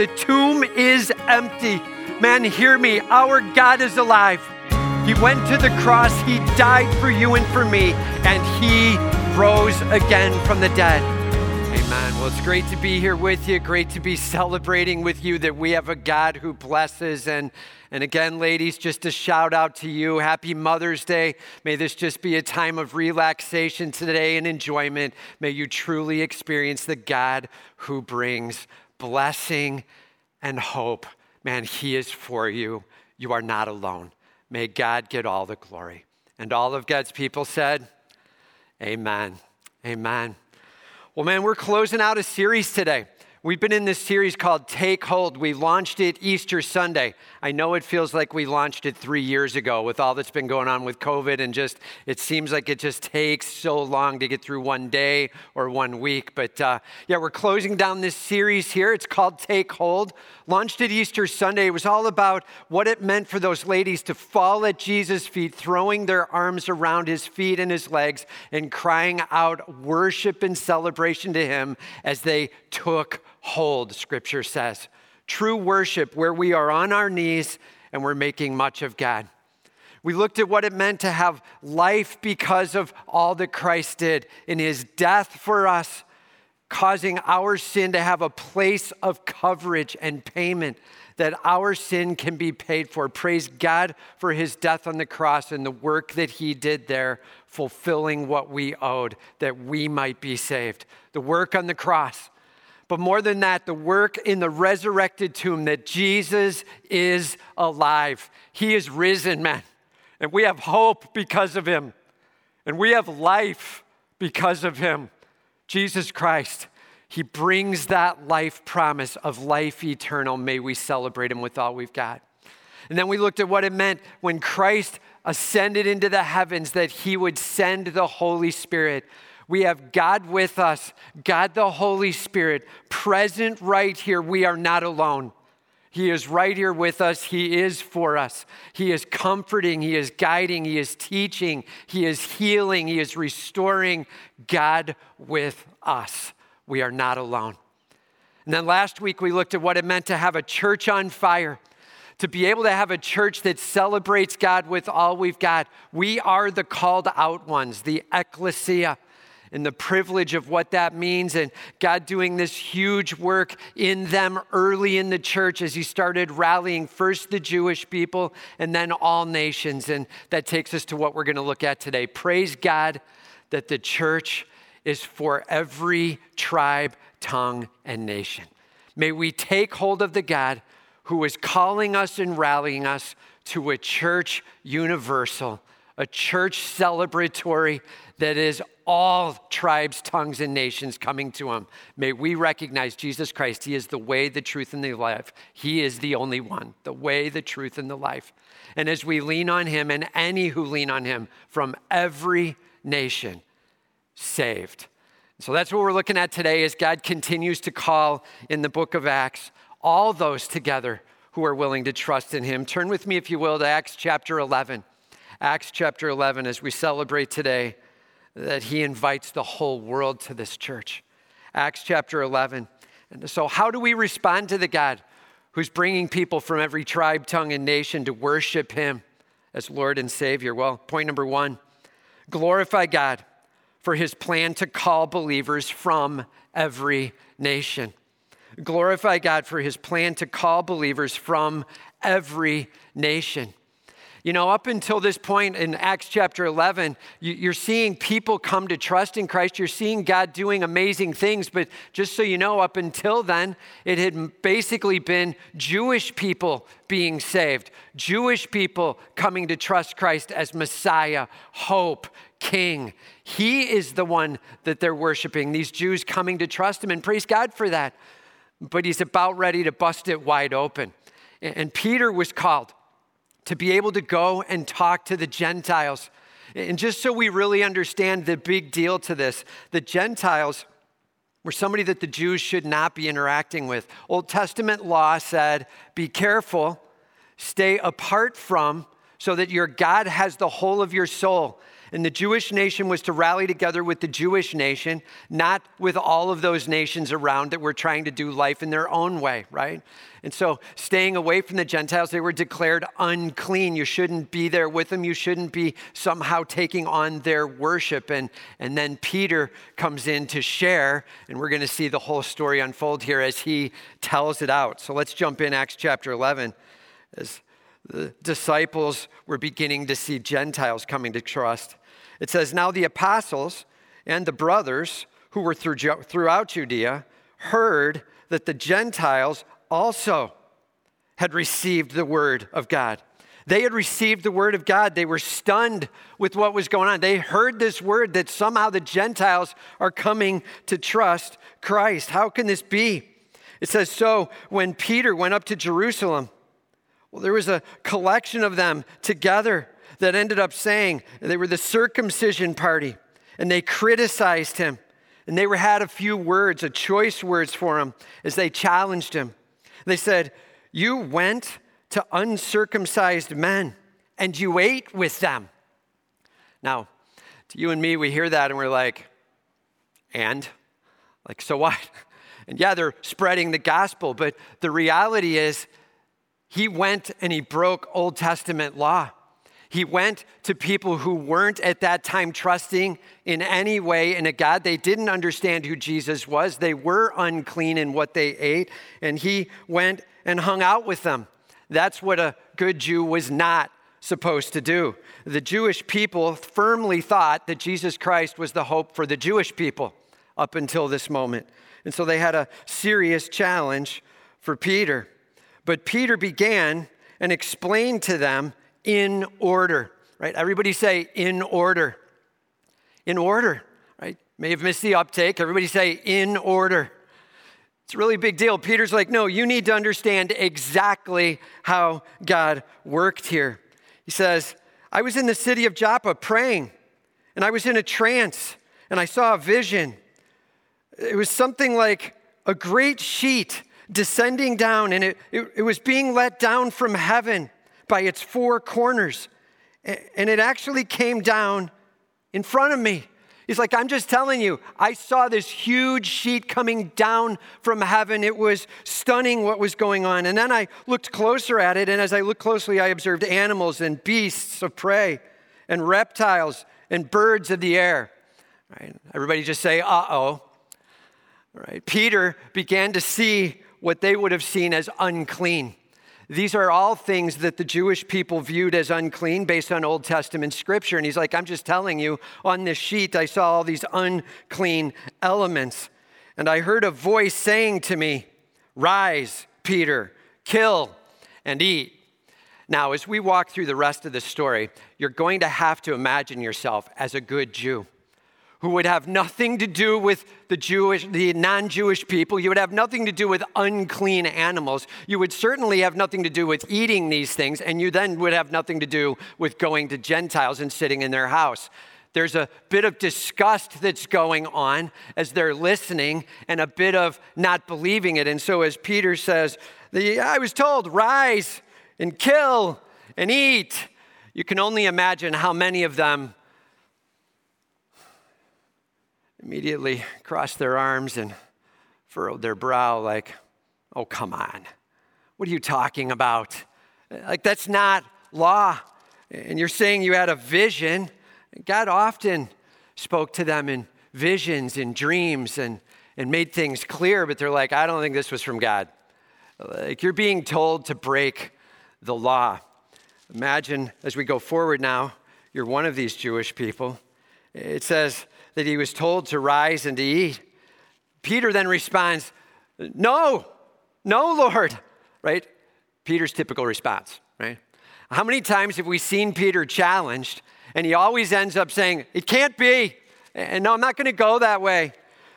The tomb is empty. Man, hear me. Our God is alive. He went to the cross, He died for you and for me, and He rose again from the dead. Amen. Well, it's great to be here with you. Great to be celebrating with you that we have a God who blesses. And, and again, ladies, just a shout out to you. Happy Mother's Day. May this just be a time of relaxation today and enjoyment. May you truly experience the God who brings blessing and hope. Man, He is for you. You are not alone. May God get all the glory. And all of God's people said, Amen. Amen. Well, man, we're closing out a series today. We've been in this series called Take Hold. We launched it Easter Sunday. I know it feels like we launched it three years ago with all that's been going on with COVID, and just it seems like it just takes so long to get through one day or one week. But uh, yeah, we're closing down this series here. It's called Take Hold. Launched it Easter Sunday. It was all about what it meant for those ladies to fall at Jesus' feet, throwing their arms around his feet and his legs, and crying out worship and celebration to him as they took hold, scripture says. True worship, where we are on our knees and we're making much of God. We looked at what it meant to have life because of all that Christ did in his death for us, causing our sin to have a place of coverage and payment, that our sin can be paid for. Praise God for his death on the cross and the work that he did there, fulfilling what we owed, that we might be saved. The work on the cross but more than that, the work in the resurrected tomb that Jesus is alive. He is risen, man. And we have hope because of him. And we have life because of him. Jesus Christ. He brings that life promise of life eternal. May we celebrate him with all we've got. And then we looked at what it meant when Christ ascended into the heavens that he would send the Holy Spirit we have God with us, God the Holy Spirit, present right here. We are not alone. He is right here with us. He is for us. He is comforting. He is guiding. He is teaching. He is healing. He is restoring. God with us. We are not alone. And then last week we looked at what it meant to have a church on fire, to be able to have a church that celebrates God with all we've got. We are the called out ones, the ecclesia and the privilege of what that means, and God doing this huge work in them early in the church as He started rallying first the Jewish people and then all nations. And that takes us to what we're going to look at today. Praise God that the church is for every tribe, tongue, and nation. May we take hold of the God who is calling us and rallying us to a church universal, a church celebratory that is all tribes, tongues, and nations coming to him. May we recognize Jesus Christ. He is the way, the truth, and the life. He is the only one, the way, the truth, and the life. And as we lean on him and any who lean on him from every nation, saved. So that's what we're looking at today as God continues to call in the book of Acts all those together who are willing to trust in him. Turn with me, if you will, to Acts chapter 11. Acts chapter 11 as we celebrate today that he invites the whole world to this church. Acts chapter 11. And so, how do we respond to the God who's bringing people from every tribe, tongue, and nation to worship him as Lord and Savior? Well, point number one glorify God for his plan to call believers from every nation. Glorify God for his plan to call believers from every nation. You know, up until this point in Acts chapter 11, you're seeing people come to trust in Christ. You're seeing God doing amazing things. But just so you know, up until then, it had basically been Jewish people being saved, Jewish people coming to trust Christ as Messiah, hope, King. He is the one that they're worshiping, these Jews coming to trust Him. And praise God for that. But He's about ready to bust it wide open. And Peter was called to be able to go and talk to the Gentiles. And just so we really understand the big deal to this, the Gentiles were somebody that the Jews should not be interacting with. Old Testament law said, be careful, stay apart from, so that your God has the whole of your soul. And the Jewish nation was to rally together with the Jewish nation, not with all of those nations around that were trying to do life in their own way, right? And so, staying away from the Gentiles, they were declared unclean. You shouldn't be there with them. You shouldn't be somehow taking on their worship. And, and then Peter comes in to share, and we're going to see the whole story unfold here as he tells it out. So, let's jump in Acts chapter 11. As the disciples were beginning to see Gentiles coming to trust. It says, Now the apostles and the brothers who were through, throughout Judea heard that the Gentiles also had received the word of God. They had received the word of God. They were stunned with what was going on. They heard this word that somehow the Gentiles are coming to trust Christ. How can this be? It says, So when Peter went up to Jerusalem, well, there was a collection of them together that ended up saying they were the circumcision party and they criticized him. And they had a few words, a choice words for him as they challenged him. They said, You went to uncircumcised men and you ate with them. Now, to you and me, we hear that and we're like, and? Like, so what? And yeah, they're spreading the gospel, but the reality is he went and he broke Old Testament law. He went to people who weren't at that time trusting in any way in a God. They didn't understand who Jesus was. They were unclean in what they ate. And he went and hung out with them. That's what a good Jew was not supposed to do. The Jewish people firmly thought that Jesus Christ was the hope for the Jewish people up until this moment. And so they had a serious challenge for Peter. But Peter began and explained to them in order, right? Everybody say in order. In order, right? May have missed the uptake. Everybody say in order. It's a really big deal. Peter's like, no, you need to understand exactly how God worked here. He says, I was in the city of Joppa praying, and I was in a trance, and I saw a vision. It was something like a great sheet descending down, and it, it, it was being let down from heaven by its four corners. And it actually came down in front of me. He's like, I'm just telling you, I saw this huge sheet coming down from heaven. It was stunning what was going on. And then I looked closer at it, and as I looked closely, I observed animals and beasts of prey, and reptiles and birds of the air. Right? Everybody just say, uh oh. Right? Peter began to see what they would have seen as unclean. These are all things that the Jewish people viewed as unclean based on Old Testament scripture. And he's like, I'm just telling you, on this sheet, I saw all these unclean elements. And I heard a voice saying to me, Rise, Peter, kill and eat. Now, as we walk through the rest of the story, you're going to have to imagine yourself as a good Jew who would have nothing to do with the Jewish, the non-Jewish people. You would have nothing to do with unclean animals. You would certainly have nothing to do with eating these things, and you then would have nothing to do with going to Gentiles and sitting in their house. There's a bit of disgust that's going on as they're listening and a bit of not believing it. And so, as Peter says, I was told, rise and kill and eat. You can only imagine how many of them immediately crossed their arms and furrowed their brow, like, oh, come on. What are you talking about? Like, that's not law. And you're saying you had a vision. God often spoke to them in visions and dreams and, and made things clear, but they're like, I don't think this was from God. Like, you're being told to break the law. Imagine as we go forward now, you're one of these Jewish people. It says, that he was told to rise and to eat. Peter then responds, No, no, Lord, right? Peter's typical response, right? How many times have we seen Peter challenged and he always ends up saying, It can't be. And no, I'm not going to go that way.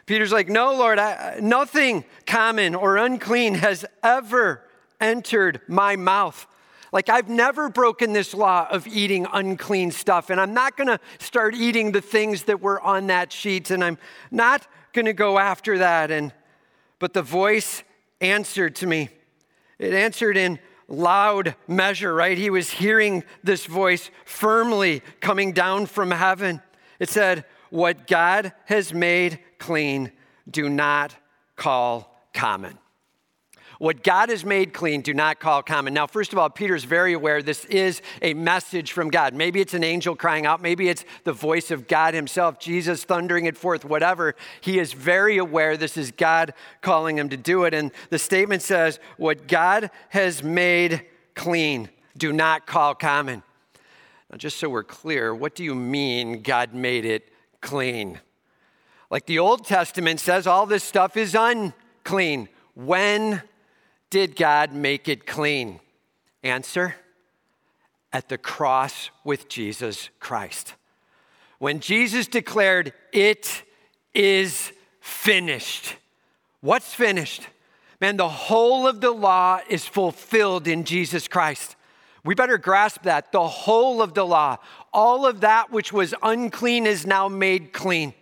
Peter's like, No, Lord, I, nothing common or unclean has ever entered my mouth. Like, I've never broken this law of eating unclean stuff, and I'm not gonna start eating the things that were on that sheet, and I'm not gonna go after that. And but the voice answered to me. It answered in loud measure, right? He was hearing this voice firmly coming down from heaven. It said, What God has made clean, do not call common. What God has made clean, do not call common. Now, first of all, Peter's very aware this is a message from God. Maybe it's an angel crying out, maybe it's the voice of God Himself, Jesus thundering it forth, whatever. He is very aware this is God calling him to do it. And the statement says, What God has made clean, do not call common. Now, just so we're clear, what do you mean God made it clean? Like the Old Testament says, all this stuff is unclean. When did God make it clean? Answer at the cross with Jesus Christ. When Jesus declared, It is finished. What's finished? Man, the whole of the law is fulfilled in Jesus Christ. We better grasp that. The whole of the law, all of that which was unclean is now made clean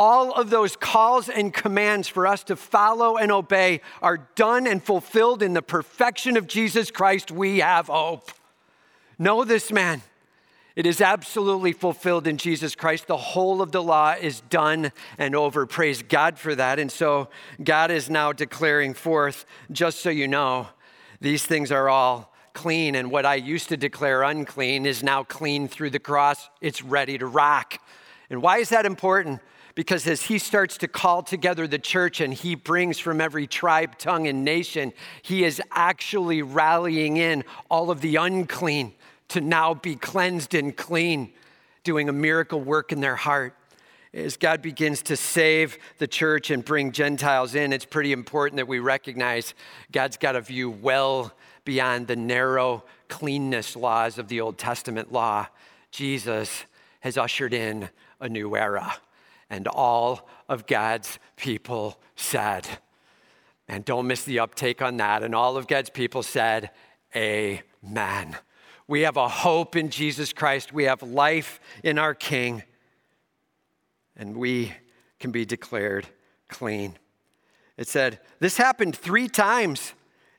all of those calls and commands for us to follow and obey are done and fulfilled in the perfection of Jesus Christ. We have hope. Know this, man. It is absolutely fulfilled in Jesus Christ. The whole of the law is done and over. Praise God for that. And so God is now declaring forth, just so you know, these things are all clean. And what I used to declare unclean is now clean through the cross. It's ready to rock. And why is that important? Because as he starts to call together the church and he brings from every tribe, tongue, and nation, he is actually rallying in all of the unclean to now be cleansed and clean, doing a miracle work in their heart. As God begins to save the church and bring Gentiles in, it's pretty important that we recognize God's got a view well beyond the narrow cleanness laws of the Old Testament law. Jesus has ushered in a new era. And all of God's people said, and don't miss the uptake on that. And all of God's people said, Amen. We have a hope in Jesus Christ. We have life in our King. And we can be declared clean. It said, This happened three times,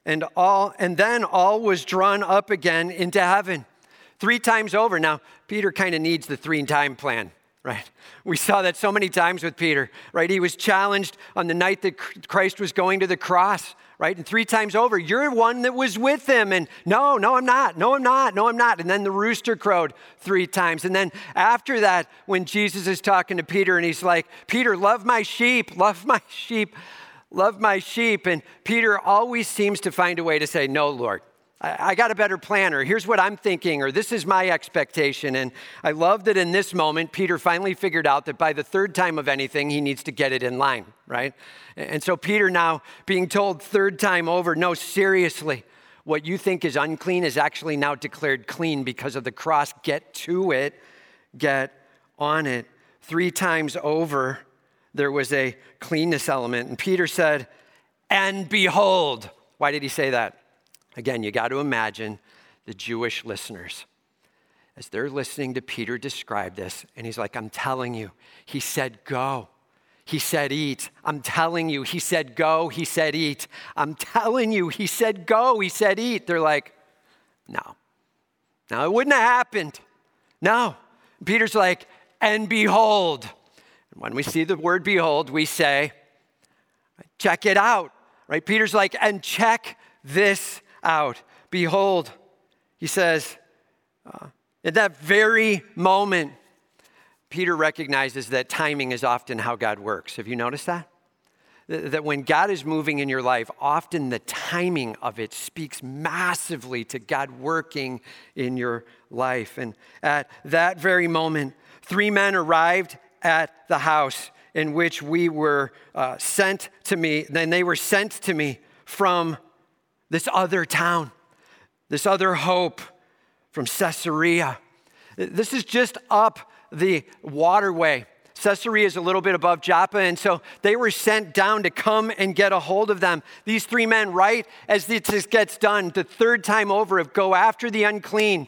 and all and then all was drawn up again into heaven. Three times over. Now, Peter kind of needs the three time plan right? We saw that so many times with Peter, right? He was challenged on the night that Christ was going to the cross, right? And three times over, you're one that was with him. And no, no, I'm not. No, I'm not. No, I'm not. And then the rooster crowed three times. And then after that, when Jesus is talking to Peter and he's like, Peter, love my sheep, love my sheep, love my sheep. And Peter always seems to find a way to say, No, Lord. I got a better plan, or here's what I'm thinking, or this is my expectation. And I love that in this moment, Peter finally figured out that by the third time of anything, he needs to get it in line, right? And so Peter now being told third time over, no, seriously, what you think is unclean is actually now declared clean because of the cross. Get to it, get on it. Three times over, there was a cleanness element. And Peter said, and behold, why did he say that? Again, you got to imagine the Jewish listeners as they're listening to Peter describe this, and he's like, I'm telling you, he said, go. He said, eat. I'm telling you, he said, go. He said, eat. I'm telling you, he said, go. He said, eat. They're like, no. No, it wouldn't have happened. No. Peter's like, and behold. And when we see the word behold, we say, check it out, right? Peter's like, and check this out. Behold, he says, uh, at that very moment, Peter recognizes that timing is often how God works. Have you noticed that? That when God is moving in your life, often the timing of it speaks massively to God working in your life. And at that very moment, three men arrived at the house in which we were uh, sent to me. Then they were sent to me from this other town, this other hope from Caesarea. This is just up the waterway. Caesarea is a little bit above Joppa, and so they were sent down to come and get a hold of them. These three men, right as this gets done, the third time over, of go after the unclean.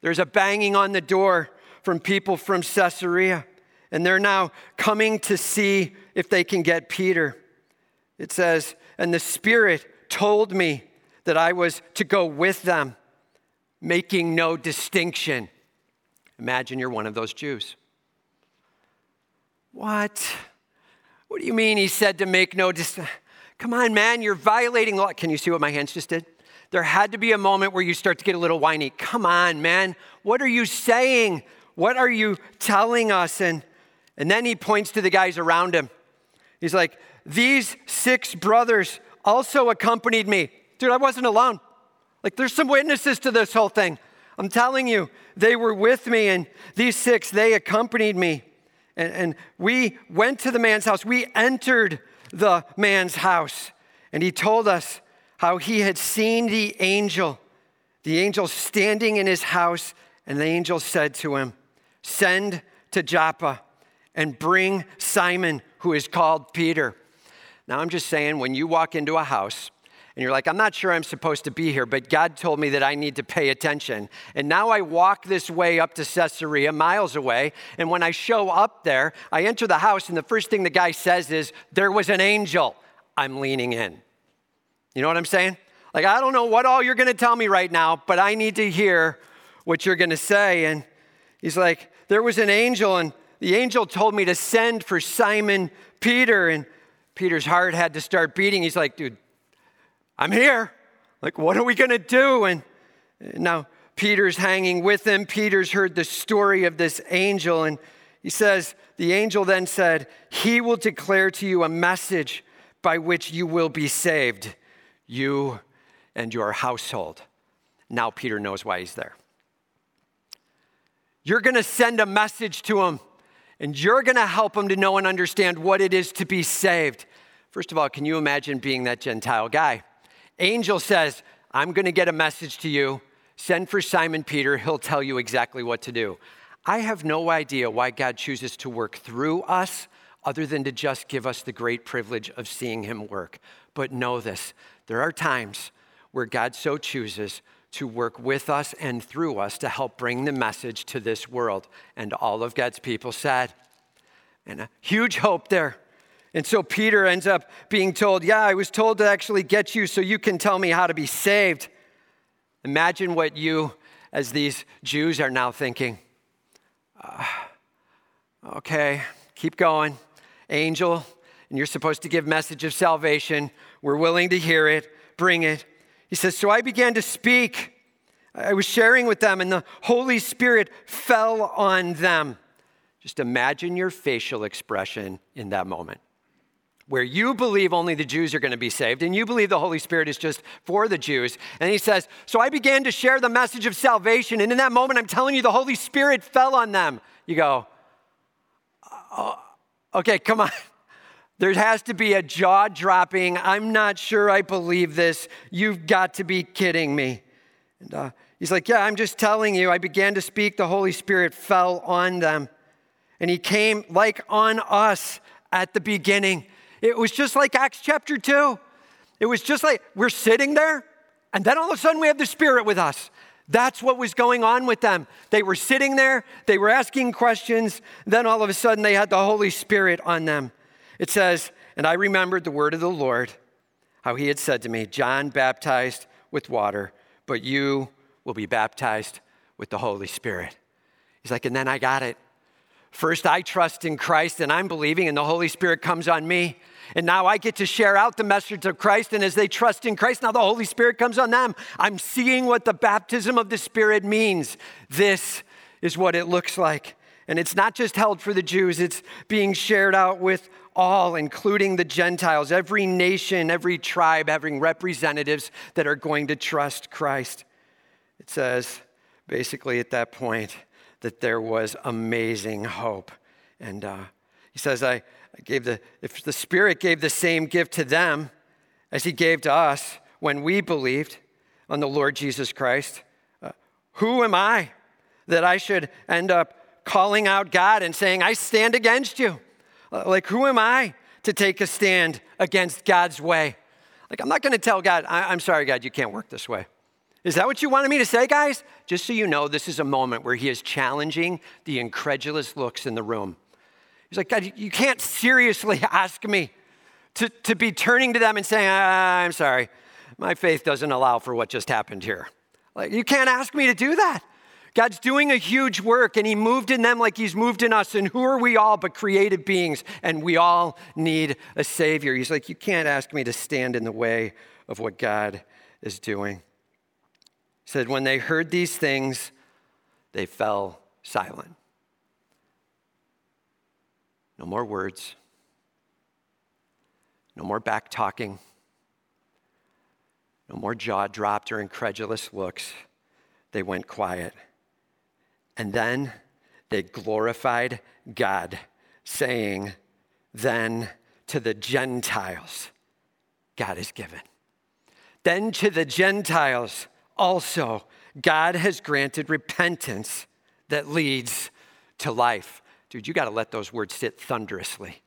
There's a banging on the door from people from Caesarea, and they're now coming to see if they can get Peter. It says, and the Spirit told me that I was to go with them, making no distinction. Imagine you're one of those Jews. What? What do you mean he said to make no distinction? Come on, man, you're violating law. Can you see what my hands just did? There had to be a moment where you start to get a little whiny. Come on, man. What are you saying? What are you telling us? And, and then he points to the guys around him. He's like, These six brothers also accompanied me. Dude, I wasn't alone. Like, there's some witnesses to this whole thing. I'm telling you, they were with me, and these six, they accompanied me. And, and we went to the man's house. We entered the man's house, and he told us how he had seen the angel, the angel standing in his house, and the angel said to him, Send to Joppa and bring Simon, who is called Peter. Now, I'm just saying, when you walk into a house, and you're like, I'm not sure I'm supposed to be here, but God told me that I need to pay attention. And now I walk this way up to Caesarea, miles away. And when I show up there, I enter the house, and the first thing the guy says is, There was an angel. I'm leaning in. You know what I'm saying? Like, I don't know what all you're going to tell me right now, but I need to hear what you're going to say. And he's like, There was an angel, and the angel told me to send for Simon Peter. And Peter's heart had to start beating. He's like, Dude, I'm here. Like, what are we going to do? And now Peter's hanging with him. Peter's heard the story of this angel. And he says, The angel then said, He will declare to you a message by which you will be saved, you and your household. Now Peter knows why he's there. You're going to send a message to him, and you're going to help him to know and understand what it is to be saved. First of all, can you imagine being that Gentile guy? Angel says, I'm going to get a message to you. Send for Simon Peter. He'll tell you exactly what to do. I have no idea why God chooses to work through us other than to just give us the great privilege of seeing him work. But know this there are times where God so chooses to work with us and through us to help bring the message to this world. And all of God's people said, and a huge hope there. And so Peter ends up being told, Yeah, I was told to actually get you so you can tell me how to be saved. Imagine what you, as these Jews, are now thinking. Uh, okay, keep going. Angel, and you're supposed to give message of salvation. We're willing to hear it. Bring it. He says, So I began to speak. I was sharing with them, and the Holy Spirit fell on them. Just imagine your facial expression in that moment where you believe only the Jews are going to be saved and you believe the Holy Spirit is just for the Jews. And he says, So I began to share the message of salvation. And in that moment, I'm telling you, the Holy Spirit fell on them. You go, oh, Okay, come on. There has to be a jaw dropping. I'm not sure I believe this. You've got to be kidding me. And uh, he's like, Yeah, I'm just telling you. I began to speak. The Holy Spirit fell on them. And he came like on us at the beginning. It was just like Acts chapter 2. It was just like we're sitting there, and then all of a sudden we have the Spirit with us. That's what was going on with them. They were sitting there, they were asking questions, then all of a sudden they had the Holy Spirit on them. It says, And I remembered the word of the Lord, how he had said to me, John baptized with water, but you will be baptized with the Holy Spirit. He's like, And then I got it. First, I trust in Christ and I'm believing, and the Holy Spirit comes on me. And now I get to share out the message of Christ. And as they trust in Christ, now the Holy Spirit comes on them. I'm seeing what the baptism of the Spirit means. This is what it looks like. And it's not just held for the Jews, it's being shared out with all, including the Gentiles, every nation, every tribe having representatives that are going to trust Christ. It says, basically, at that point, that there was amazing hope. And uh, he says, I, I gave the, if the Spirit gave the same gift to them as He gave to us when we believed on the Lord Jesus Christ, uh, who am I that I should end up calling out God and saying, I stand against you? Uh, like, who am I to take a stand against God's way? Like, I'm not going to tell God, I'm sorry, God, you can't work this way. Is that what you wanted me to say, guys? Just so you know, this is a moment where he is challenging the incredulous looks in the room. He's like, God, you can't seriously ask me to, to be turning to them and saying, I'm sorry, my faith doesn't allow for what just happened here. Like, you can't ask me to do that. God's doing a huge work and He moved in them like He's moved in us. And who are we all but created beings? And we all need a Savior. He's like, You can't ask me to stand in the way of what God is doing. He said, When they heard these things, they fell silent. No more words, no more back talking, no more jaw dropped or incredulous looks. They went quiet. And then they glorified God, saying, Then to the Gentiles, God is given. Then to the Gentiles also, God has granted repentance that leads to life. Dude, you got to let those words sit thunderously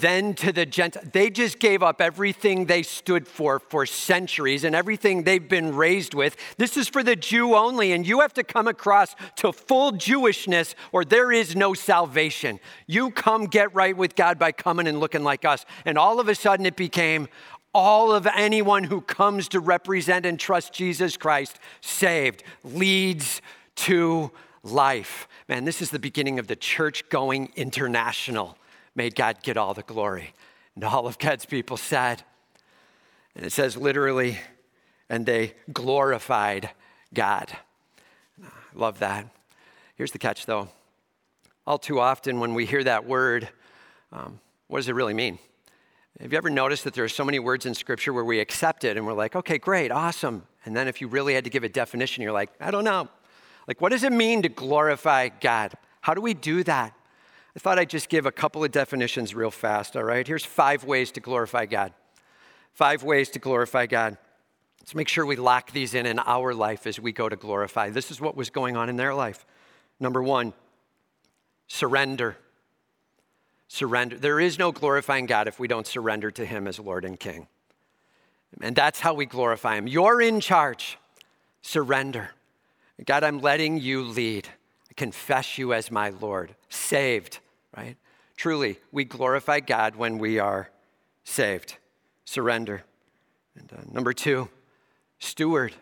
then to the Gentiles. They just gave up everything they stood for for centuries and everything they've been raised with. This is for the Jew only, and you have to come across to full Jewishness or there is no salvation. You come get right with God by coming and looking like us. And all of a sudden it became all of anyone who comes to represent and trust Jesus Christ saved leads to life. Man, this is the beginning of the church going international May God get all the glory. And all of God's people said, and it says literally, and they glorified God. I love that. Here's the catch though. All too often, when we hear that word, um, what does it really mean? Have you ever noticed that there are so many words in Scripture where we accept it and we're like, okay, great, awesome. And then if you really had to give a definition, you're like, I don't know. Like, what does it mean to glorify God? How do we do that? I thought I'd just give a couple of definitions real fast, all right? Here's five ways to glorify God. Five ways to glorify God. Let's make sure we lock these in in our life as we go to glorify. This is what was going on in their life. Number one, surrender. Surrender. There is no glorifying God if we don't surrender to Him as Lord and King. And that's how we glorify Him. You're in charge. Surrender. God, I'm letting you lead. I confess you as my Lord. Saved right? Truly, we glorify God when we are saved. Surrender. And uh, number two, steward.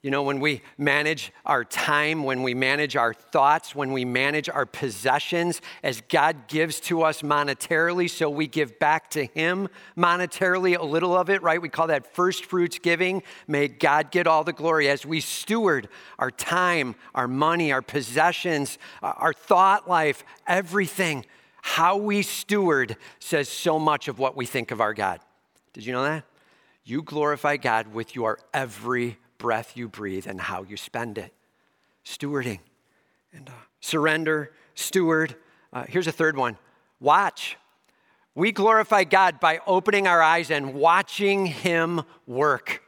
You know, when we manage our time, when we manage our thoughts, when we manage our possessions, as God gives to us monetarily, so we give back to Him monetarily a little of it, right? We call that first fruits giving. May God get all the glory as we steward our time, our money, our possessions, our thought life, everything. How we steward says so much of what we think of our God. Did you know that? You glorify God with your every breath you breathe and how you spend it. Stewarding and uh, surrender, steward. Uh, here's a third one watch. We glorify God by opening our eyes and watching Him work,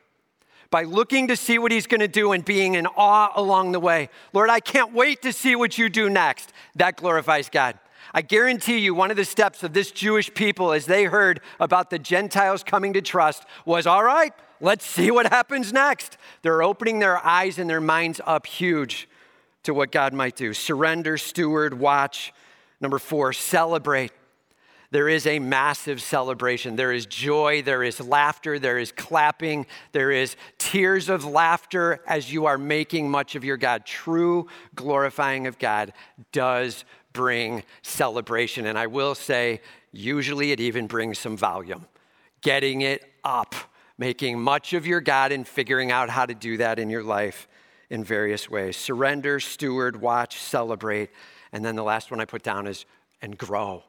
by looking to see what He's going to do and being in awe along the way. Lord, I can't wait to see what you do next. That glorifies God. I guarantee you, one of the steps of this Jewish people as they heard about the Gentiles coming to trust was all right, let's see what happens next. They're opening their eyes and their minds up huge to what God might do. Surrender, steward, watch. Number four, celebrate. There is a massive celebration. There is joy, there is laughter, there is clapping, there is tears of laughter as you are making much of your God. True glorifying of God does bring celebration. And I will say, usually it even brings some volume. Getting it up, making much of your God and figuring out how to do that in your life in various ways. Surrender, steward, watch, celebrate. And then the last one I put down is and grow.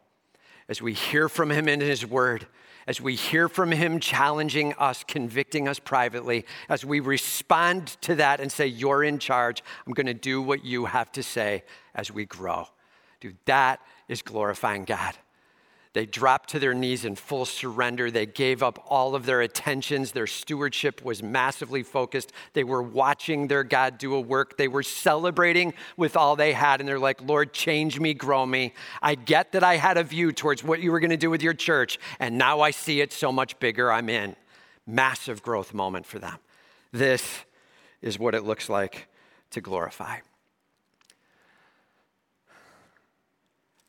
As we hear from him in his word, as we hear from him challenging us, convicting us privately, as we respond to that and say, You're in charge, I'm going to do what you have to say as we grow. Dude, that is glorifying God. They dropped to their knees in full surrender. They gave up all of their attentions. Their stewardship was massively focused. They were watching their God do a work. They were celebrating with all they had. And they're like, Lord, change me, grow me. I get that I had a view towards what you were going to do with your church. And now I see it so much bigger. I'm in. Massive growth moment for them. This is what it looks like to glorify.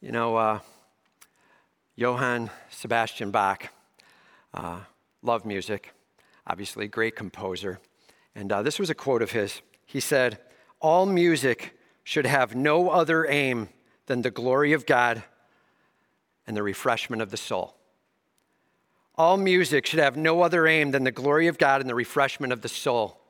You know, uh, Johann Sebastian Bach, uh, love music. obviously, great composer. And uh, this was a quote of his. He said, All music should have no other aim than the glory of God and the refreshment of the soul. All music should have no other aim than the glory of God and the refreshment of the soul.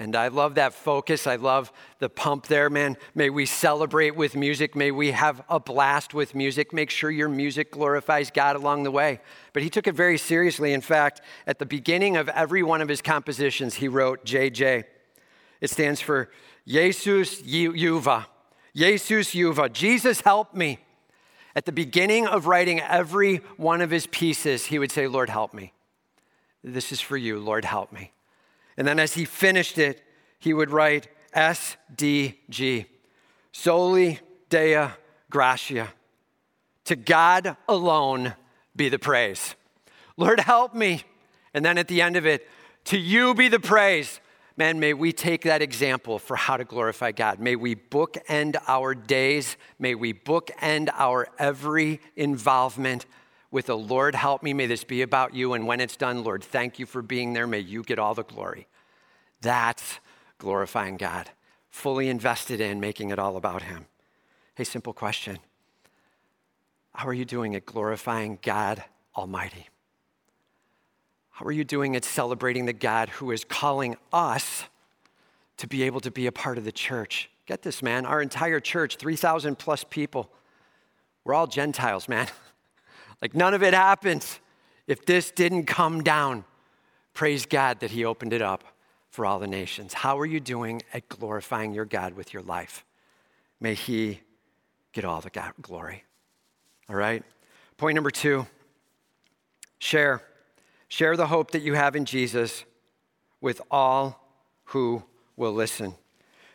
And I love that focus. I love the pump there, man. May we celebrate with music. May we have a blast with music. Make sure your music glorifies God along the way. But he took it very seriously. In fact, at the beginning of every one of his compositions, he wrote JJ. It stands for Jesus Juva. Jesus Juva. Jesus help me. At the beginning of writing every one of his pieces, he would say, Lord, help me. This is for you, Lord, help me. And then as he finished it, he would write SDG, Soli Deo Gratia. To God alone be the praise. Lord, help me. And then at the end of it, to you be the praise. Man, may we take that example for how to glorify God. May we bookend our days. May we bookend our every involvement with the Lord, help me. May this be about you. And when it's done, Lord, thank you for being there. May you get all the glory. That's glorifying God, fully invested in making it all about Him. Hey, simple question How are you doing at glorifying God Almighty? How are you doing at celebrating the God who is calling us to be able to be a part of the church? Get this, man. Our entire church, 3,000 plus people, we're all Gentiles, man. like none of it happens if this didn't come down. Praise God that He opened it up for all the nations. How are you doing at glorifying your God with your life? May He get all the glory. All right? Point number two share. Share the hope that you have in Jesus with all who will listen.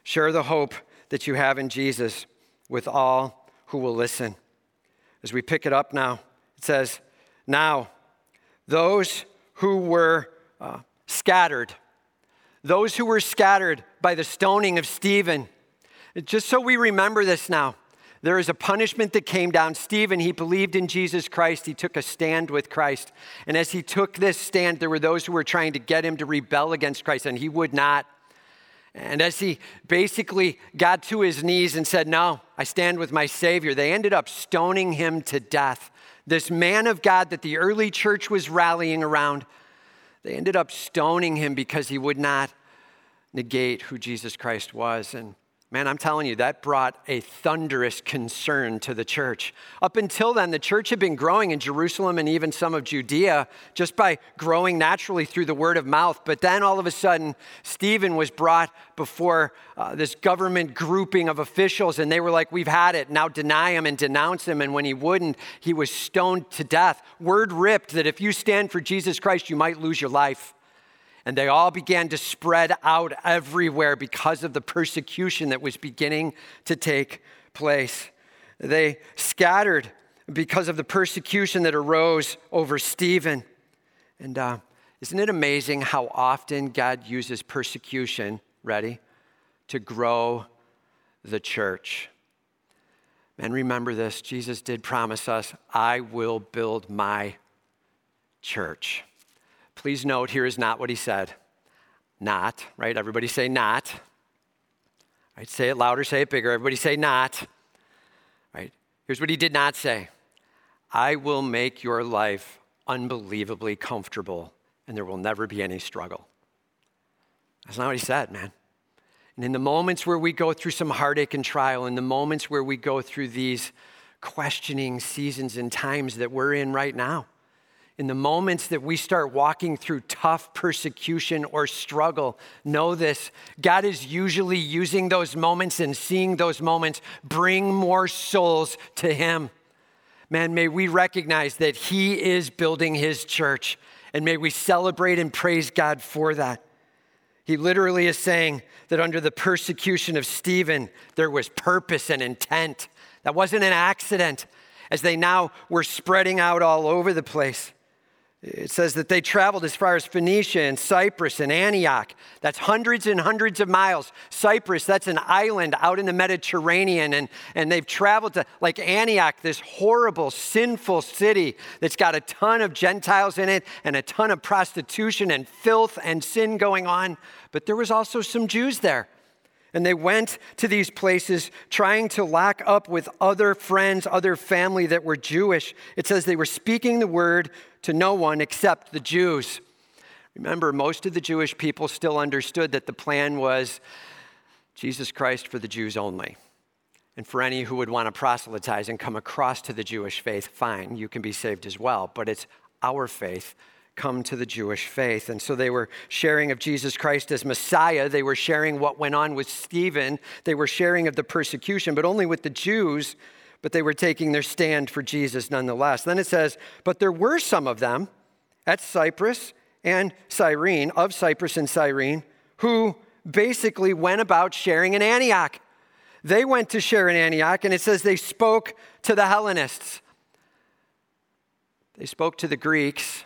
Share the hope that you have in Jesus with all who will listen. As we pick it up now, it says, Now, those who were uh, scattered, those who were scattered by the stoning of Stephen, just so we remember this now, there is a punishment that came down. Stephen, he believed in Jesus Christ. He took a stand with Christ. And as he took this stand, there were those who were trying to get him to rebel against Christ, and he would not. And as he basically got to his knees and said, No, I stand with my Savior, they ended up stoning him to death. This man of God that the early church was rallying around, they ended up stoning him because he would not negate who Jesus Christ was. And Man, I'm telling you, that brought a thunderous concern to the church. Up until then, the church had been growing in Jerusalem and even some of Judea just by growing naturally through the word of mouth. But then all of a sudden, Stephen was brought before uh, this government grouping of officials, and they were like, We've had it. Now deny him and denounce him. And when he wouldn't, he was stoned to death. Word ripped that if you stand for Jesus Christ, you might lose your life. And they all began to spread out everywhere because of the persecution that was beginning to take place. They scattered because of the persecution that arose over Stephen. And uh, isn't it amazing how often God uses persecution, ready, to grow the church? And remember this Jesus did promise us, I will build my church. Please note, here is not what he said. Not, right? Everybody say not. Right? Say it louder, say it bigger. Everybody say not. Right? Here's what he did not say I will make your life unbelievably comfortable, and there will never be any struggle. That's not what he said, man. And in the moments where we go through some heartache and trial, in the moments where we go through these questioning seasons and times that we're in right now, in the moments that we start walking through tough persecution or struggle, know this God is usually using those moments and seeing those moments bring more souls to Him. Man, may we recognize that He is building His church, and may we celebrate and praise God for that. He literally is saying that under the persecution of Stephen, there was purpose and intent. That wasn't an accident as they now were spreading out all over the place. It says that they traveled as far as Phoenicia and Cyprus and Antioch. That's hundreds and hundreds of miles. Cyprus, that's an island out in the Mediterranean. And, and they've traveled to, like Antioch, this horrible, sinful city that's got a ton of Gentiles in it and a ton of prostitution and filth and sin going on. But there was also some Jews there. And they went to these places trying to lock up with other friends, other family that were Jewish. It says they were speaking the word to no one except the Jews. Remember, most of the Jewish people still understood that the plan was Jesus Christ for the Jews only. And for any who would want to proselytize and come across to the Jewish faith, fine, you can be saved as well. But it's our faith come to the Jewish faith. And so they were sharing of Jesus Christ as Messiah. They were sharing what went on with Stephen. They were sharing of the persecution, but only with the Jews, but they were taking their stand for Jesus nonetheless. Then it says, But there were some of them at Cyprus and Cyrene, of Cyprus and Cyrene, who basically went about sharing in Antioch. They went to share in Antioch, and it says they spoke to the Hellenists. They spoke to the Greeks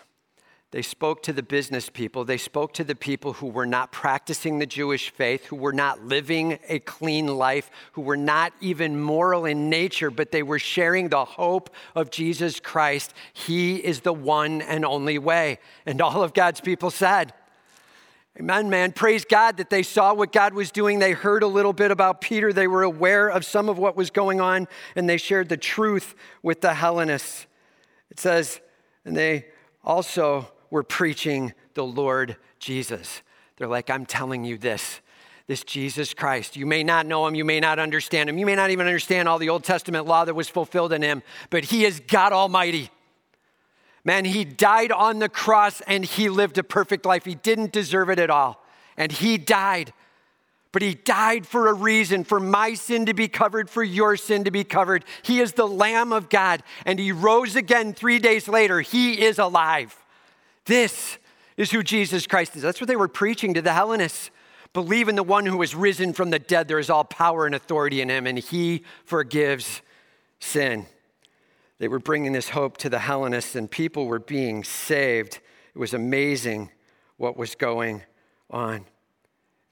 they spoke to the business people. They spoke to the people who were not practicing the Jewish faith, who were not living a clean life, who were not even moral in nature, but they were sharing the hope of Jesus Christ. He is the one and only way. And all of God's people said, Amen, man. Praise God that they saw what God was doing. They heard a little bit about Peter. They were aware of some of what was going on, and they shared the truth with the Hellenists. It says, and they also were preaching the Lord Jesus. They're like, I'm telling you this this Jesus Christ. You may not know him, you may not understand him, you may not even understand all the Old Testament law that was fulfilled in him, but he is God Almighty. Man, he died on the cross and he lived a perfect life. He didn't deserve it at all. And he died. But he died for a reason, for my sin to be covered, for your sin to be covered. He is the Lamb of God, and he rose again three days later. He is alive. This is who Jesus Christ is. That's what they were preaching to the Hellenists. Believe in the one who is risen from the dead. There is all power and authority in him, and he forgives sin. They were bringing this hope to the Hellenists, and people were being saved. It was amazing what was going on. It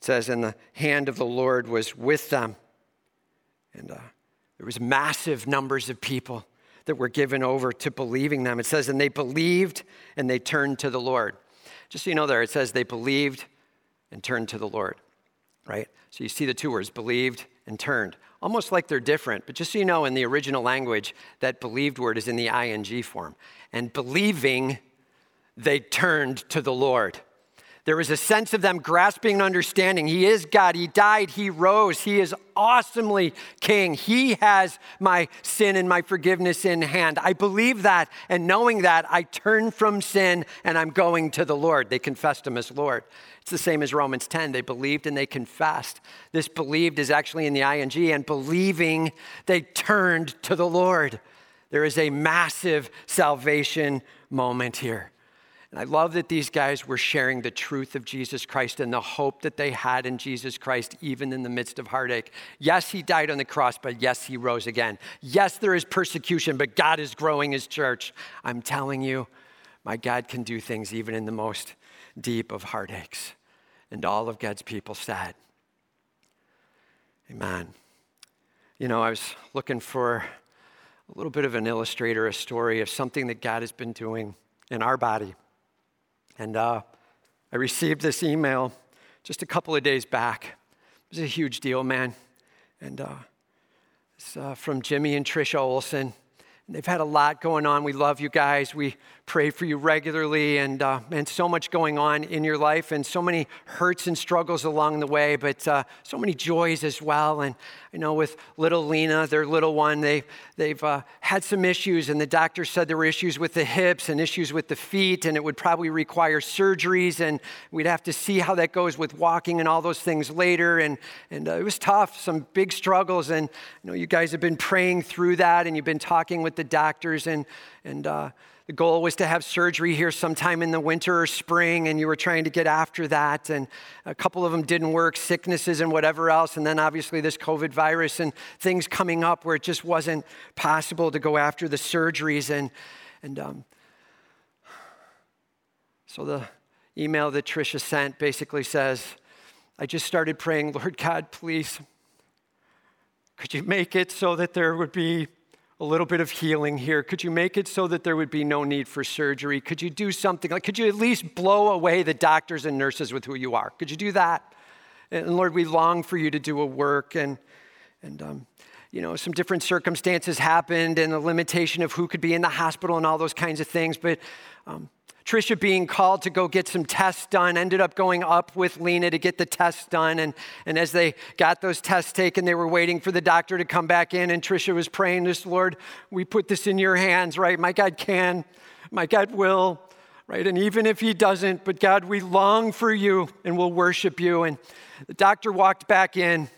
says, and the hand of the Lord was with them. And uh, there was massive numbers of people that were given over to believing them. It says, and they believed and they turned to the Lord. Just so you know, there it says they believed and turned to the Lord, right? So you see the two words, believed and turned, almost like they're different. But just so you know, in the original language, that believed word is in the ing form. And believing, they turned to the Lord. There was a sense of them grasping and understanding. He is God. He died. He rose. He is awesomely king. He has my sin and my forgiveness in hand. I believe that. And knowing that, I turn from sin and I'm going to the Lord. They confessed him as Lord. It's the same as Romans 10. They believed and they confessed. This believed is actually in the ing, and believing, they turned to the Lord. There is a massive salvation moment here. And I love that these guys were sharing the truth of Jesus Christ and the hope that they had in Jesus Christ, even in the midst of heartache. Yes, he died on the cross, but yes, he rose again. Yes, there is persecution, but God is growing his church. I'm telling you, my God can do things even in the most deep of heartaches. And all of God's people said, Amen. You know, I was looking for a little bit of an illustrator, a story of something that God has been doing in our body. And uh, I received this email just a couple of days back. It was a huge deal, man. And uh, it's uh, from Jimmy and Trisha Olson. And they've had a lot going on. We love you guys. We pray for you regularly, and, uh, and so much going on in your life, and so many hurts and struggles along the way, but uh, so many joys as well. And I know with little Lena, their little one, they, they've uh, had some issues, and the doctor said there were issues with the hips and issues with the feet, and it would probably require surgeries, and we'd have to see how that goes with walking and all those things later. And, and uh, it was tough, some big struggles, and I know you guys have been praying through that, and you've been talking with the doctors, and, and uh, the goal was to have surgery here sometime in the winter or spring, and you were trying to get after that. And a couple of them didn't work, sicknesses and whatever else. And then obviously this COVID virus and things coming up where it just wasn't possible to go after the surgeries. And, and um, So the email that Trisha sent basically says, I just started praying, Lord God, please, could you make it so that there would be a little bit of healing here? Could you make it so that there would be no need for surgery? Could you do something like, could you at least blow away the doctors and nurses with who you are? Could you do that? And Lord, we long for you to do a work. And, and um, you know, some different circumstances happened and the limitation of who could be in the hospital and all those kinds of things. But um, Trisha being called to go get some tests done, ended up going up with Lena to get the tests done. And, and as they got those tests taken, they were waiting for the doctor to come back in. And Trisha was praying this, Lord, we put this in your hands, right? My God can, my God will, right? And even if he doesn't, but God, we long for you and we'll worship you. And the doctor walked back in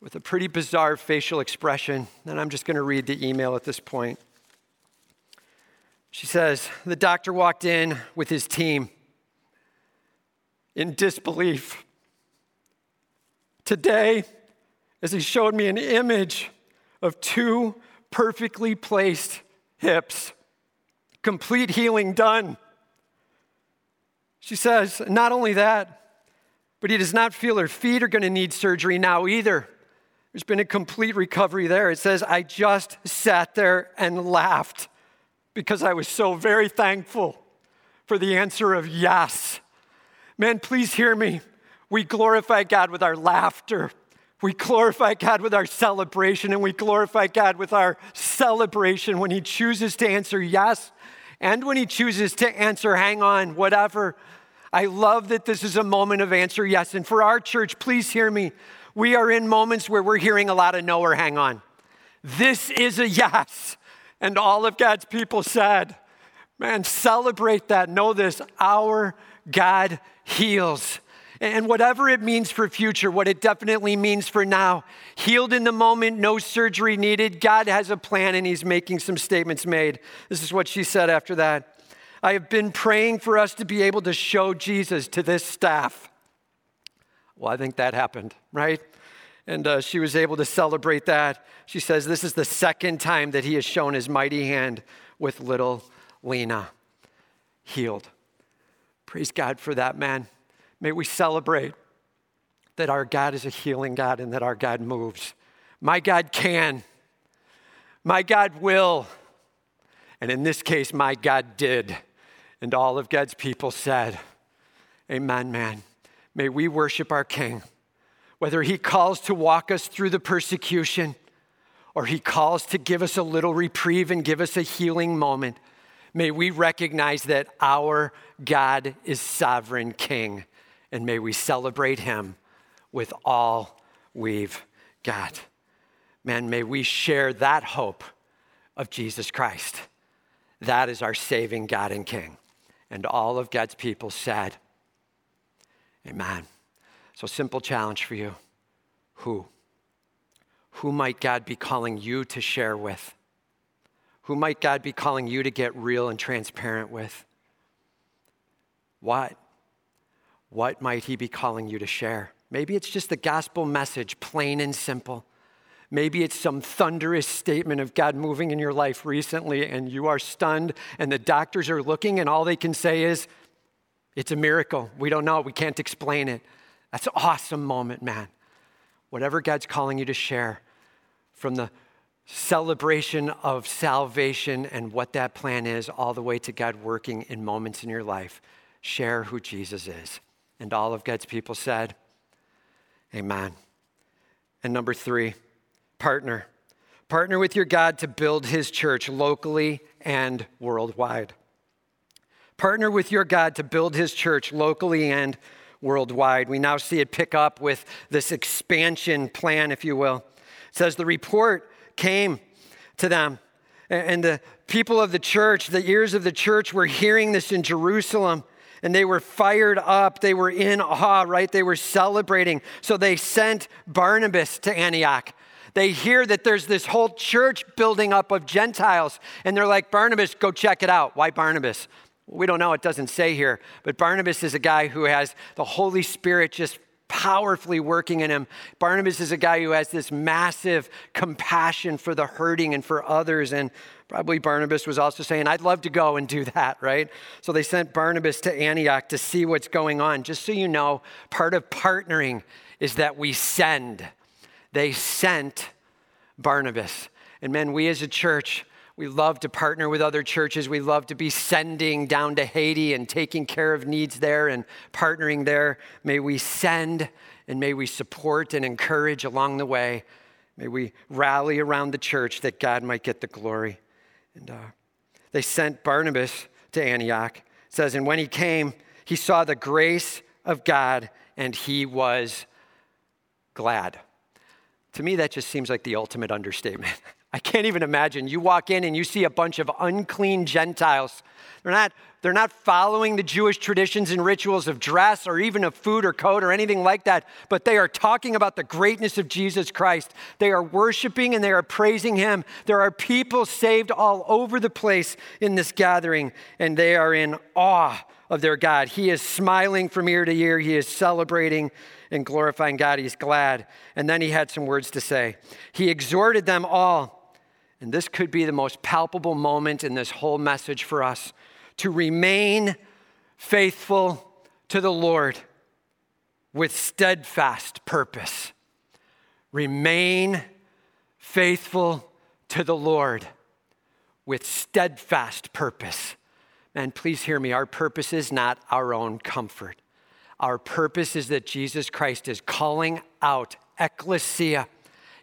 with a pretty bizarre facial expression. And I'm just going to read the email at this point. She says, The doctor walked in with his team in disbelief. Today, as he showed me an image of two perfectly placed hips, complete healing done. She says, Not only that, but he does not feel her feet are going to need surgery now either. There's been a complete recovery there. It says, I just sat there and laughed because I was so very thankful for the answer of yes. Man, please hear me. We glorify God with our laughter. We glorify God with our celebration, and we glorify God with our celebration when He chooses to answer yes and when He chooses to answer hang on, whatever. I love that this is a moment of answer yes. And for our church, please hear me. We are in moments where we're hearing a lot of no or hang on. This is a yes. And all of God's people said, Man, celebrate that. Know this our God heals. And whatever it means for future, what it definitely means for now, healed in the moment, no surgery needed. God has a plan and He's making some statements made. This is what she said after that. I have been praying for us to be able to show Jesus to this staff. Well, I think that happened, right? And uh, she was able to celebrate that. She says, This is the second time that he has shown his mighty hand with little Lena healed. Praise God for that, man. May we celebrate that our God is a healing God and that our God moves. My God can, my God will, and in this case, my God did. And all of God's people said, Amen, man. May we worship our King whether He calls to walk us through the persecution or He calls to give us a little reprieve and give us a healing moment, may we recognize that our God is sovereign King, and may we celebrate Him with all we've got. Man, may we share that hope of Jesus Christ. That is our saving God and King. And all of God's people said, Amen. So, simple challenge for you who? Who might God be calling you to share with? Who might God be calling you to get real and transparent with? What? What might He be calling you to share? Maybe it's just the gospel message, plain and simple. Maybe it's some thunderous statement of God moving in your life recently, and you are stunned, and the doctors are looking, and all they can say is, It's a miracle. We don't know. We can't explain it. That's an awesome moment, man. Whatever God's calling you to share from the celebration of salvation and what that plan is, all the way to God working in moments in your life, share who Jesus is. And all of God's people said, Amen. And number three, partner. Partner with your God to build his church locally and worldwide. Partner with your God to build his church locally and worldwide. We now see it pick up with this expansion plan, if you will. It says the report came to them. And the people of the church, the ears of the church, were hearing this in Jerusalem and they were fired up. They were in awe, right? They were celebrating. So they sent Barnabas to Antioch. They hear that there's this whole church building up of Gentiles, and they're like, Barnabas, go check it out. Why Barnabas? We don't know, it doesn't say here. But Barnabas is a guy who has the Holy Spirit just powerfully working in him. Barnabas is a guy who has this massive compassion for the hurting and for others. And probably Barnabas was also saying, I'd love to go and do that, right? So they sent Barnabas to Antioch to see what's going on. Just so you know, part of partnering is that we send. They sent Barnabas. And men, we as a church, we love to partner with other churches. We love to be sending down to Haiti and taking care of needs there and partnering there. May we send and may we support and encourage along the way. May we rally around the church that God might get the glory. And uh, they sent Barnabas to Antioch. It says, and when he came, he saw the grace of God and he was glad. To me, that just seems like the ultimate understatement. I can't even imagine. You walk in and you see a bunch of unclean Gentiles. They're not, they're not following the Jewish traditions and rituals of dress or even of food or coat or anything like that, but they are talking about the greatness of Jesus Christ. They are worshiping and they are praising Him. There are people saved all over the place in this gathering, and they are in awe of their God. He is smiling from ear to ear, He is celebrating and glorifying God. He's glad. And then He had some words to say. He exhorted them all and this could be the most palpable moment in this whole message for us to remain faithful to the Lord with steadfast purpose. Remain faithful to the Lord with steadfast purpose. And please hear me, our purpose is not our own comfort. Our purpose is that Jesus Christ is calling out ecclesia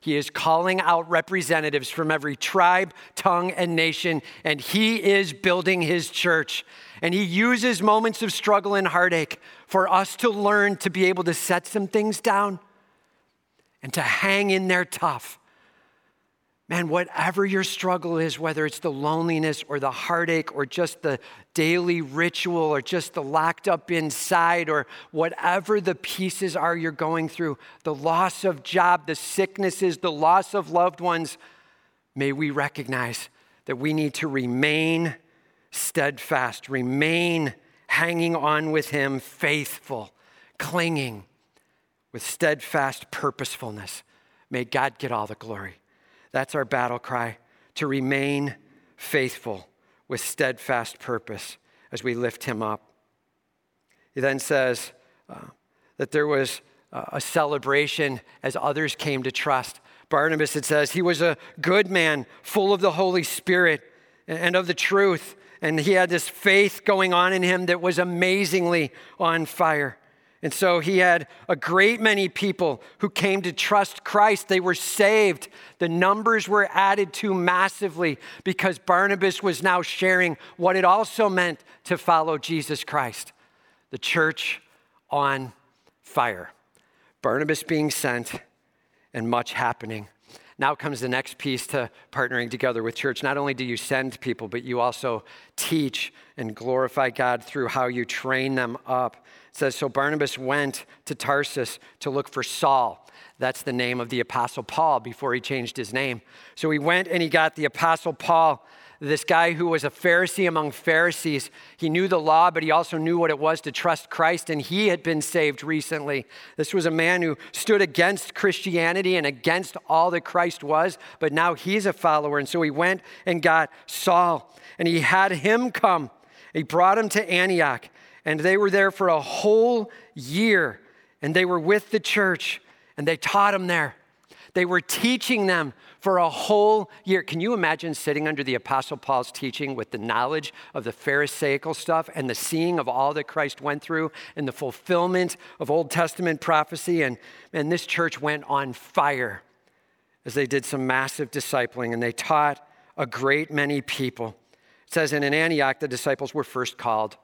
he is calling out representatives from every tribe, tongue, and nation, and he is building his church. And he uses moments of struggle and heartache for us to learn to be able to set some things down and to hang in there tough Man, whatever your struggle is, whether it's the loneliness or the heartache or just the daily ritual or just the locked up inside or whatever the pieces are you're going through, the loss of job, the sicknesses, the loss of loved ones, may we recognize that we need to remain steadfast, remain hanging on with Him, faithful, clinging with steadfast purposefulness. May God get all the glory. That's our battle cry to remain faithful with steadfast purpose as we lift him up. He then says uh, that there was uh, a celebration as others came to trust. Barnabas, it says, he was a good man, full of the Holy Spirit and of the truth. And he had this faith going on in him that was amazingly on fire. And so he had a great many people who came to trust Christ. They were saved. The numbers were added to massively because Barnabas was now sharing what it also meant to follow Jesus Christ. The church on fire. Barnabas being sent and much happening. Now comes the next piece to partnering together with church. Not only do you send people, but you also teach and glorify God through how you train them up says, So Barnabas went to Tarsus to look for Saul. That's the name of the Apostle Paul before he changed his name. So he went and he got the Apostle Paul, this guy who was a Pharisee among Pharisees. He knew the law, but he also knew what it was to trust Christ, and he had been saved recently. This was a man who stood against Christianity and against all that Christ was, but now he's a follower. And so he went and got Saul, and he had him come. He brought him to Antioch and they were there for a whole year. And they were with the church and they taught them there. They were teaching them for a whole year. Can you imagine sitting under the Apostle Paul's teaching with the knowledge of the Pharisaical stuff and the seeing of all that Christ went through and the fulfillment of Old Testament prophecy? And, and this church went on fire as they did some massive discipling and they taught a great many people. It says, in Antioch, the disciples were first called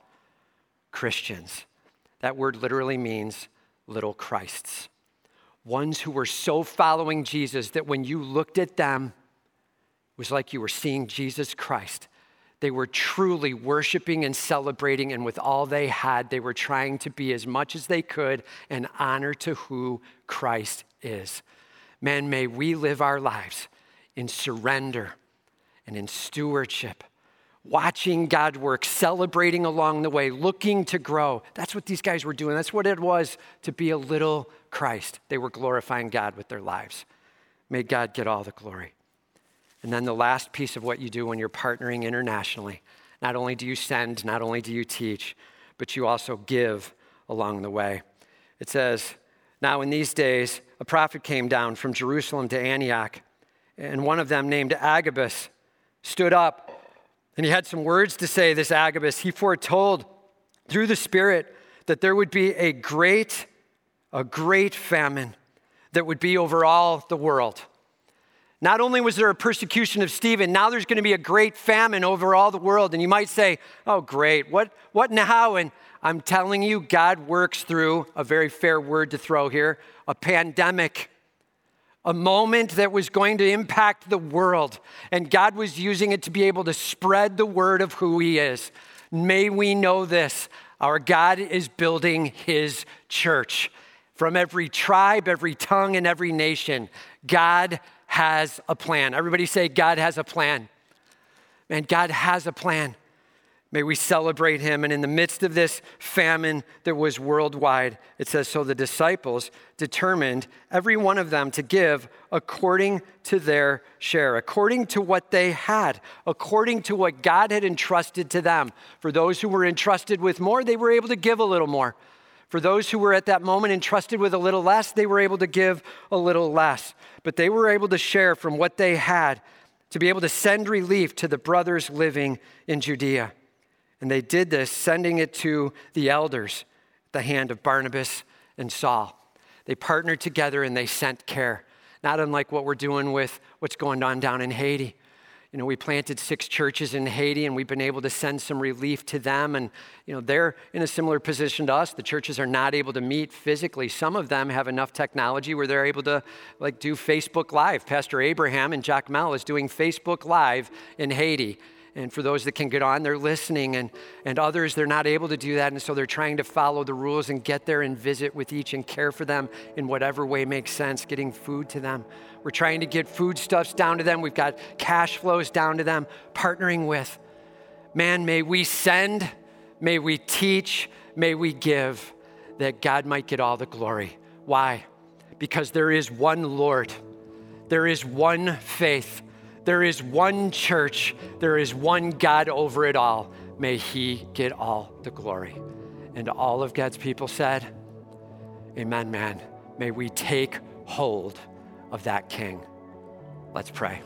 Christians. That word literally means little Christs. Ones who were so following Jesus that when you looked at them, it was like you were seeing Jesus Christ. They were truly worshiping and celebrating, and with all they had, they were trying to be as much as they could an honor to who Christ is. Man, may we live our lives in surrender and in stewardship watching God work, celebrating along the way, looking to grow. That's what these guys were doing. That's what it was to be a little Christ. They were glorifying God with their lives. May God get all the glory. And then the last piece of what you do when you're partnering internationally not only do you send, not only do you teach, but you also give along the way. It says, Now in these days, a prophet came down from Jerusalem to Antioch, and one of them, named Agabus, stood up and he had some words to say, this Agabus. He foretold through the Spirit that there would be a great, a great famine that would be over all the world. Not only was there a persecution of Stephen, now there's going to be a great famine over all the world. And you might say, oh, great, what, what now? And I'm telling you, God works through a very fair word to throw here a pandemic a moment that was going to impact the world. And God was using it to be able to spread the word of who He is. May we know this our God is building His church. From every tribe, every tongue, and every nation, God has a plan. Everybody say, God has a plan. Man, God has a plan. May we celebrate him. And in the midst of this famine that was worldwide, it says, So the disciples determined, every one of them, to give according to their share, according to what they had, according to what God had entrusted to them. For those who were entrusted with more, they were able to give a little more. For those who were at that moment entrusted with a little less, they were able to give a little less. But they were able to share from what they had to be able to send relief to the brothers living in Judea. And they did this, sending it to the elders the hand of Barnabas and Saul. They partnered together and they sent care, not unlike what we're doing with what's going on down in Haiti. You know, we planted six churches in Haiti and we've been able to send some relief to them. And, you know, they're in a similar position to us. The churches are not able to meet physically. Some of them have enough technology where they're able to, like, do Facebook Live. Pastor Abraham and Jack Mel is doing Facebook Live in Haiti. And for those that can get on, they're listening. And, and others, they're not able to do that. And so they're trying to follow the rules and get there and visit with each and care for them in whatever way makes sense, getting food to them. We're trying to get foodstuffs down to them. We've got cash flows down to them, partnering with. Man, may we send, may we teach, may we give, that God might get all the glory. Why? Because there is one Lord, there is one faith, there is one church, there is one God over it all. May He get all the glory. And all of God's people said, Amen, man. May we take hold of that King. Let's pray.